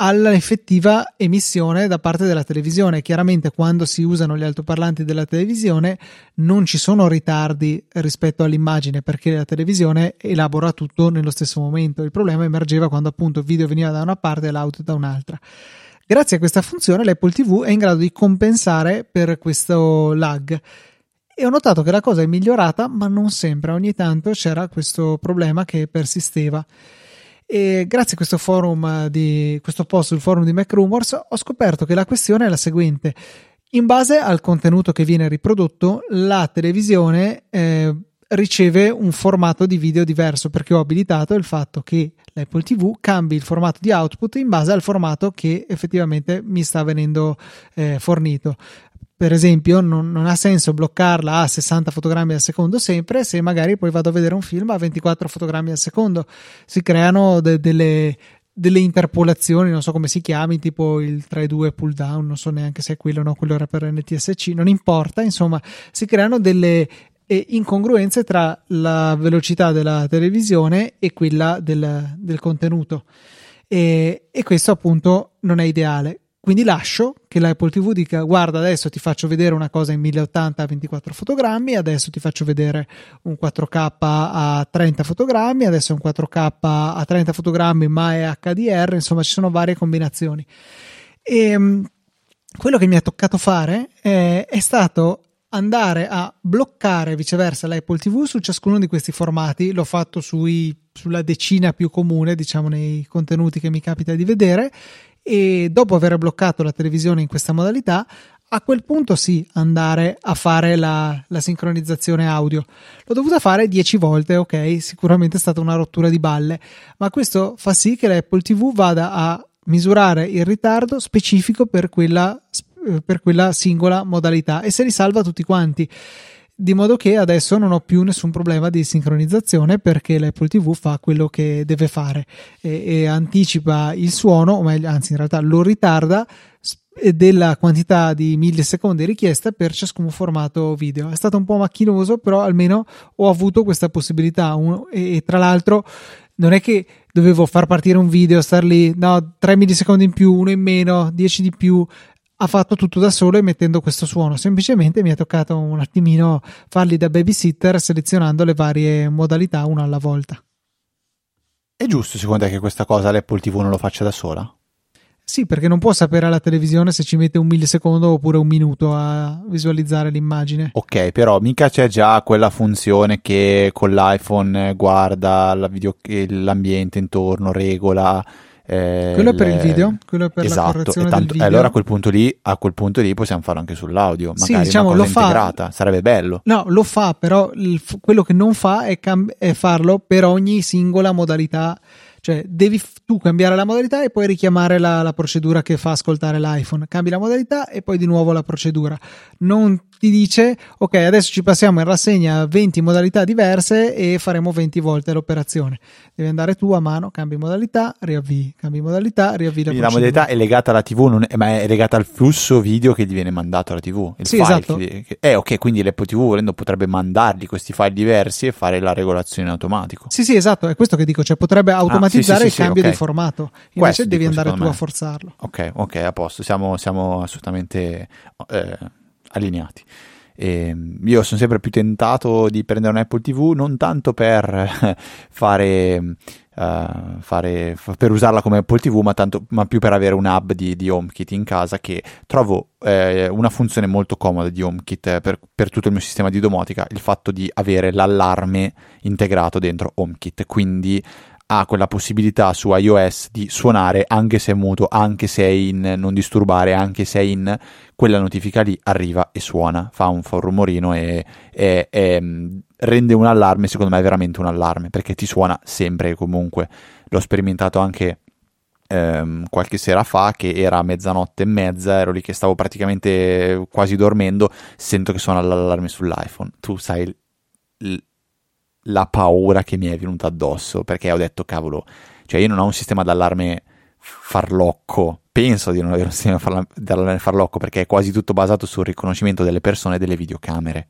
all'effettiva emissione da parte della televisione. Chiaramente quando si usano gli altoparlanti della televisione non ci sono ritardi rispetto all'immagine perché la televisione elabora tutto nello stesso momento. Il problema emergeva quando appunto il video veniva da una parte e l'audio da un'altra. Grazie a questa funzione l'Apple TV è in grado di compensare per questo lag e ho notato che la cosa è migliorata, ma non sempre, ogni tanto c'era questo problema che persisteva. E grazie a questo forum di questo post sul forum di Mac Rumors ho scoperto che la questione è la seguente. In base al contenuto che viene riprodotto, la televisione eh, riceve un formato di video diverso perché ho abilitato il fatto che l'Apple TV cambi il formato di output in base al formato che effettivamente mi sta venendo eh, fornito per esempio non, non, ha senso bloccarla a 60 fotogrammi al secondo sempre se magari poi vado a vedere un film a 24 fotogrammi al secondo. Si creano de- delle, delle interpolazioni non so come si chiami tipo il 3-2 pull down non so neanche se è quello o no quello era per NTSC non importa insomma si creano delle eh, incongruenze tra la velocità della televisione e quella del, del contenuto. E, e questo appunto non è ideale quindi lascio che l'Apple TV dica guarda adesso ti faccio vedere una cosa in 1080 a 24 fotogrammi, adesso ti faccio vedere un 4K a 30 fotogrammi, adesso un 4K a 30 fotogrammi ma è HDR, insomma ci sono varie combinazioni. E ehm, quello che mi ha toccato fare è, è stato andare a bloccare viceversa l'Apple TV su ciascuno di questi formati. L'ho fatto sui, sulla decina più comune, diciamo, nei contenuti che mi capita di vedere e dopo aver bloccato la televisione in questa modalità a quel punto sì andare a fare la, la, sincronizzazione audio. L'ho dovuta fare 10 volte, ok, sicuramente è stata una rottura di balle, ma questo fa sì che l'Apple TV vada a misurare il ritardo specifico per quella, per quella singola modalità e se li salva tutti quanti di modo che adesso non ho più nessun problema di sincronizzazione perché l'Apple TV fa quello che deve fare e, e anticipa il suono, o meglio, anzi in realtà lo ritarda della quantità di millisecondi richiesta per ciascun formato video. È stato un po' macchinoso, però almeno ho avuto questa possibilità e, e tra l'altro non è che dovevo far partire un video, star lì, no, 3 millisecondi in più, uno in meno, 10 di più, ha fatto tutto da solo emettendo questo suono. Semplicemente mi è toccato un attimino farli da babysitter selezionando le varie modalità una alla volta. È giusto secondo te che questa cosa l'Apple TV non lo faccia da sola? Sì, perché non può sapere alla televisione se ci mette un millisecondo oppure un minuto a visualizzare l'immagine. Ok, però mica c'è già quella funzione che con l'iPhone guarda la video, l'ambiente intorno, regola eh, quello per il video, quello per esatto, la correzione tanto, video. allora a quel punto lì, a quel punto lì possiamo farlo anche sull'audio, magari sì, diciamo, lo fa, integrata, sarebbe bello. No, lo fa, però il, quello che non fa è, cam- è farlo per ogni singola modalità cioè, devi tu cambiare la modalità e poi richiamare la, la, procedura che fa ascoltare l'iPhone. Cambi la modalità e poi di nuovo la procedura. Non ti dice, ok, adesso ci passiamo in rassegna 20 modalità diverse e faremo 20 volte l'operazione. Devi andare tu a mano, cambi modalità, riavvii, cambi modalità, riavvii la. La modalità è legata alla TV, è, ma è legata al flusso video che gli viene mandato alla TV. Il sì, esatto. Che, che, eh, ok, quindi l'Apple TV volendo potrebbe mandargli questi file diversi e fare la regolazione in automatico. Sì, sì, esatto, è questo che dico, cioè potrebbe automatizzare ah, sì, sì, il cambio okay. di formato. Invece Questo devi andare tu me. a forzarlo. Ok, ok, a posto, siamo, siamo assolutamente eh, allineati. E ehm, io sono sempre più tentato di prendere un Apple TV non tanto per fare uh, fare, per usarla come Apple TV, ma, tanto, ma, più per avere un hub di, di HomeKit in casa che trovo eh, una funzione molto comoda di HomeKit per, per, tutto il mio sistema di domotica, il fatto di avere l'allarme integrato dentro HomeKit, quindi ha quella possibilità su iOS di suonare anche se è muto, anche se è in non disturbare, anche se è in quella notifica lì arriva e suona, fa un, fa rumorino e, e, e, mm, rende un allarme, secondo me è veramente un allarme, perché ti suona sempre e comunque. L'ho sperimentato anche ehm, qualche sera fa, che era mezzanotte e mezza, ero lì che stavo praticamente quasi dormendo, sento che suona l'allarme sull'iPhone. Tu sai l- la paura che mi è venuta addosso, perché ho detto, cavolo, cioè io non ho un sistema d'allarme farlocco, penso di non avere un sistema d'allarme farlocco, perché è quasi tutto basato sul riconoscimento delle persone e delle videocamere.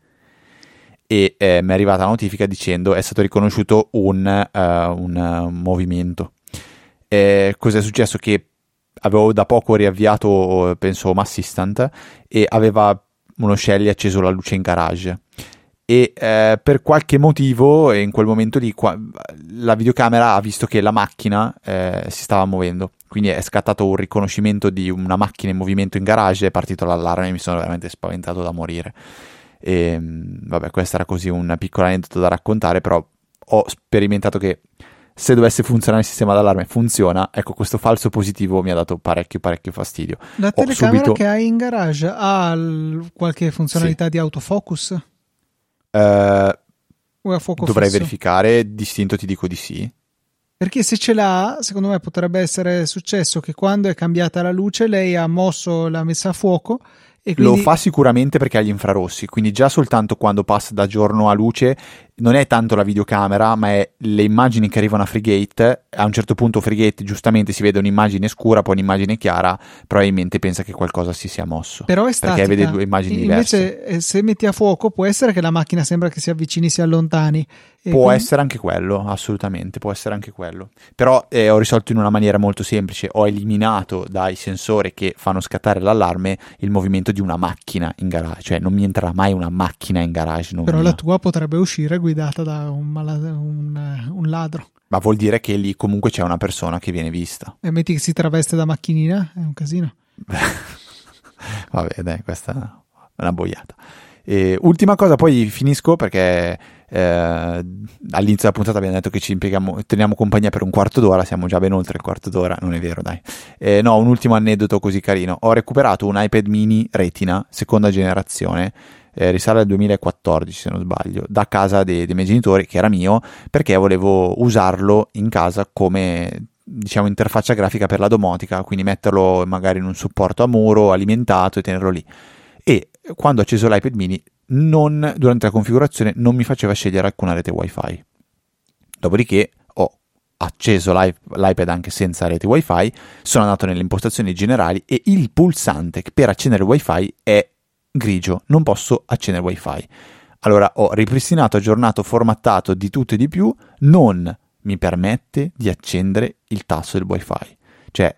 E eh, mi è arrivata la notifica dicendo è stato riconosciuto un, uh, un uh, movimento. Eh, cos'è successo? Che avevo da poco riavviato, penso, Home Assistant e aveva uno Shelly acceso la luce in garage e eh, per qualche motivo in quel momento lì qua, la videocamera ha visto che la macchina eh, si stava muovendo quindi è scattato un riconoscimento di una macchina in movimento in garage è partito l'allarme e mi sono veramente spaventato da morire e vabbè questo era così un piccolo aneddoto da raccontare però ho sperimentato che se dovesse funzionare il sistema d'allarme funziona, ecco questo falso positivo mi ha dato parecchio parecchio fastidio. La telecamera subito... che hai in garage ha qualche funzionalità sì. di autofocus? Uh, dovrei fisso? verificare, distinto ti dico di sì. Perché se ce l'ha, secondo me potrebbe essere successo che quando è cambiata la luce lei ha mosso la messa a fuoco quindi... Lo fa sicuramente perché ha gli infrarossi, quindi già soltanto quando passa da giorno a luce non è tanto la videocamera, ma è le immagini che arrivano a Frigate. A un certo punto Frigate giustamente si vede un'immagine scura, poi un'immagine chiara, probabilmente pensa che qualcosa si sia mosso. Però è statica. Perché vede due immagini Invece, diverse. Eh, se metti a fuoco può essere che la macchina sembra che si avvicini, si allontani. Può quindi... essere anche quello, assolutamente, può essere anche quello. Però eh, ho risolto in una maniera molto semplice, ho eliminato dai sensori che fanno scattare l'allarme il movimento di una macchina in garage, cioè non mi entrerà mai una macchina in garage. Però mia. la tua potrebbe uscire guidata da un, mal- un, un ladro. Ma vuol dire che lì comunque c'è una persona che viene vista. E metti che si traveste da macchinina, è un casino. Vabbè, dai, questa è una boiata. E ultima cosa, poi finisco perché eh, all'inizio della puntata abbiamo detto che ci impieghiamo, teniamo compagnia per un quarto d'ora, siamo già ben oltre il quarto d'ora, non è vero, dai. Eh, no, un ultimo aneddoto così carino. Ho recuperato un iPad mini Retina, seconda generazione, eh, risale al 2014 se non sbaglio, da casa dei, dei miei genitori, che era mio, perché volevo usarlo in casa come diciamo interfaccia grafica per la domotica, quindi metterlo magari in un supporto a muro alimentato e tenerlo lì. E quando ho acceso l'iPad mini, non, durante la configurazione non mi faceva scegliere alcuna rete wifi. Dopodiché ho acceso l'iPad anche senza rete wifi, sono andato nelle impostazioni generali e il pulsante per accendere wifi è grigio, non posso accendere wifi. Allora ho ripristinato, aggiornato, formattato di tutto e di più, non mi permette di accendere il tasto del wifi. Cioè,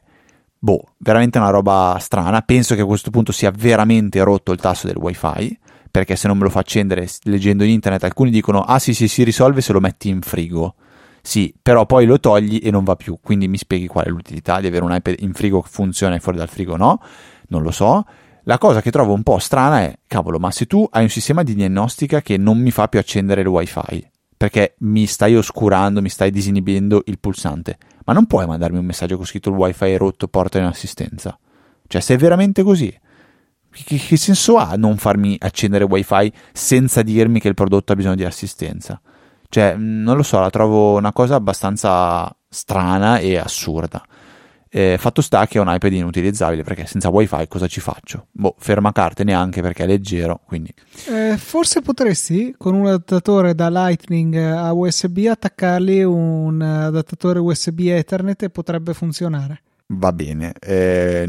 boh, veramente una roba strana. Penso che a questo punto sia veramente rotto il tasto del wifi, perché se non me lo fa accendere leggendo in internet, alcuni dicono, ah sì sì, si risolve se lo metti in frigo. Sì, però poi lo togli e non va più, quindi mi spieghi qual è l'utilità di avere un iPad in frigo che funziona e fuori dal frigo no? Non lo so. La cosa che trovo un po' strana è, cavolo, ma se tu hai un sistema di diagnostica che non mi fa più accendere il wifi, perché mi stai oscurando, mi stai disinibendo il pulsante, ma non puoi mandarmi un messaggio con scritto il wifi è rotto, porta in assistenza. Cioè, se è veramente così, che, che senso ha non farmi accendere wifi senza dirmi che il prodotto ha bisogno di assistenza? Cioè, non lo so, la trovo una cosa abbastanza strana e assurda. Eh, fatto sta che è un iPad inutilizzabile perché senza wifi cosa ci faccio? Boh, ferma carte neanche perché è leggero. Quindi. Eh, forse potresti con un adattatore da Lightning a USB attaccargli un adattatore USB Ethernet e potrebbe funzionare. Va bene. Eh,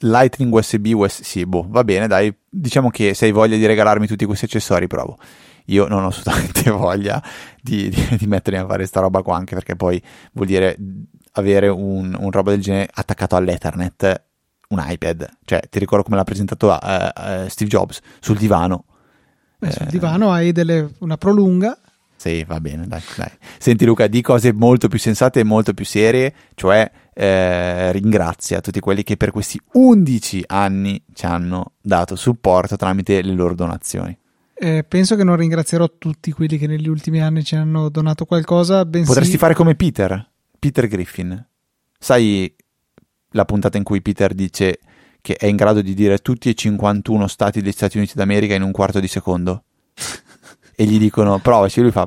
Lightning USB, USB, sì, boh, va bene, dai. Diciamo che se hai voglia di regalarmi tutti questi accessori, provo. Io non ho assolutamente voglia di, di, di mettermi a fare sta roba qua, anche perché poi vuol dire avere un, un roba del genere attaccato all'Ethernet, un iPad. Cioè, ti ricordo come l'ha presentato uh, uh, Steve Jobs sul divano. Beh, sul eh, divano hai delle, una prolunga. Sì, va bene, dai, dai. Senti Luca, di cose molto più sensate e molto più serie, cioè eh, ringrazia tutti quelli che per questi 11 anni ci hanno dato supporto tramite le loro donazioni. Eh, penso che non ringrazierò tutti quelli che negli ultimi anni ci hanno donato qualcosa. Bensì... Potresti fare come Peter. Peter Griffin. Sai la puntata in cui Peter dice che è in grado di dire tutti e 51 stati degli Stati Uniti d'America in un quarto di secondo? e gli dicono provaci, lui fa...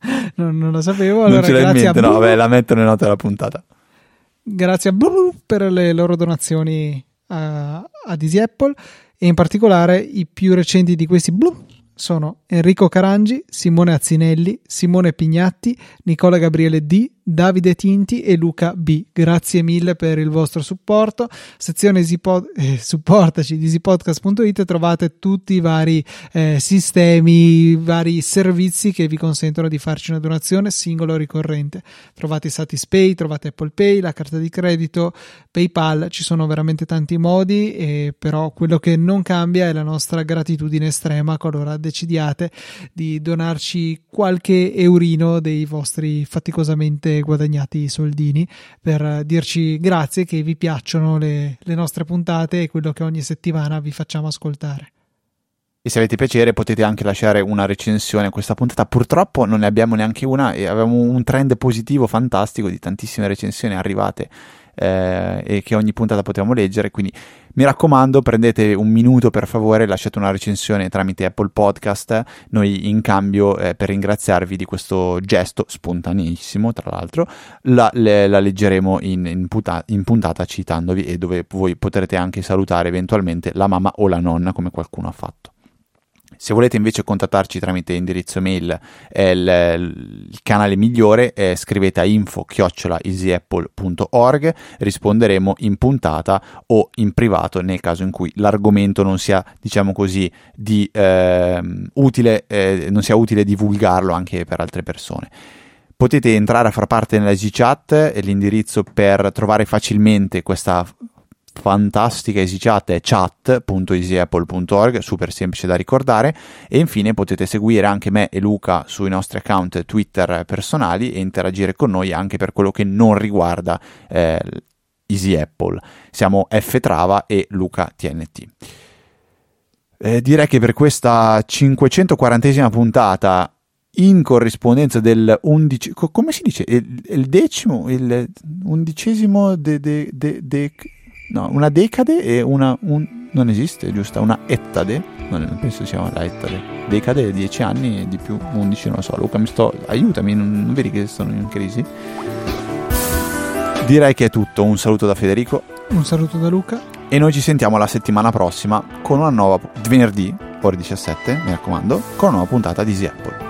non, non, lo sapevo. Allora, non ce l'hai in mente, no, vabbè, la metto nelle note della puntata. Grazie a Blu per le loro donazioni a, a Apple e in particolare i più recenti di questi Blu sono Enrico Carangi, Simone Azzinelli, Simone Pignatti, Nicola Gabriele D, Davide Tinti e Luca B. Grazie mille per il vostro supporto. Sezione Easypod- eh, supportaci di easypodcast.it trovate tutti i vari eh, sistemi, i vari servizi che vi consentono di farci una donazione singola o ricorrente. Trovate Satispay, trovate Apple Pay, la carta di credito, PayPal, ci sono veramente tanti modi, e però quello che non cambia è la nostra gratitudine estrema qualora decidiate di donarci qualche eurino dei vostri faticosamente guadagnati soldini per dirci grazie che vi piacciono le, le nostre puntate e quello che ogni settimana vi facciamo ascoltare. E se avete piacere potete anche lasciare una recensione a questa puntata. Purtroppo non ne abbiamo neanche una e avevamo un trend positivo fantastico di tantissime recensioni arrivate eh, e che ogni puntata potevamo leggere. Quindi mi raccomando, prendete un minuto per favore, lasciate una recensione tramite Apple Podcast. Noi in cambio, eh, per ringraziarvi di questo gesto spontaneissimo, tra l'altro, la, le, la leggeremo in, in, puta, in, puntata citandovi e dove voi potrete anche salutare eventualmente la mamma o la nonna, come qualcuno ha fatto. Se volete invece contattarci tramite indirizzo mail, è il, il canale migliore, è scrivete a info-easyapple.org, risponderemo in puntata o in privato nel caso in cui l'argomento non sia, diciamo così, di, eh, utile, eh, non sia utile divulgarlo anche per altre persone. Potete entrare a far parte nella G-Chat, l'indirizzo per trovare facilmente questa fantastica EasyChat è chat.easyapple.org, super semplice da ricordare e infine potete seguire anche me e Luca sui nostri account Twitter personali e interagire con noi anche per quello che non riguarda eh, Easy Apple. Siamo F Trava e Luca TNT. Eh, direi che per questa 540esima puntata in corrispondenza del undici, come si dice? Il, il decimo, il undicesimo de, de, de, de No, una decade e una... Un, non esiste, giusto? Una ettade? Non penso sia una ettade. Decade, 10 anni e di più, 11, non lo so. Luca, mi sto... Aiutami, non, non vedi che sono in crisi? Direi che è tutto. Un saluto da Federico. Un saluto da Luca. E noi ci sentiamo la settimana prossima con una nuova... venerdì, ore 17, mi raccomando, con una nuova puntata di Easy Apple.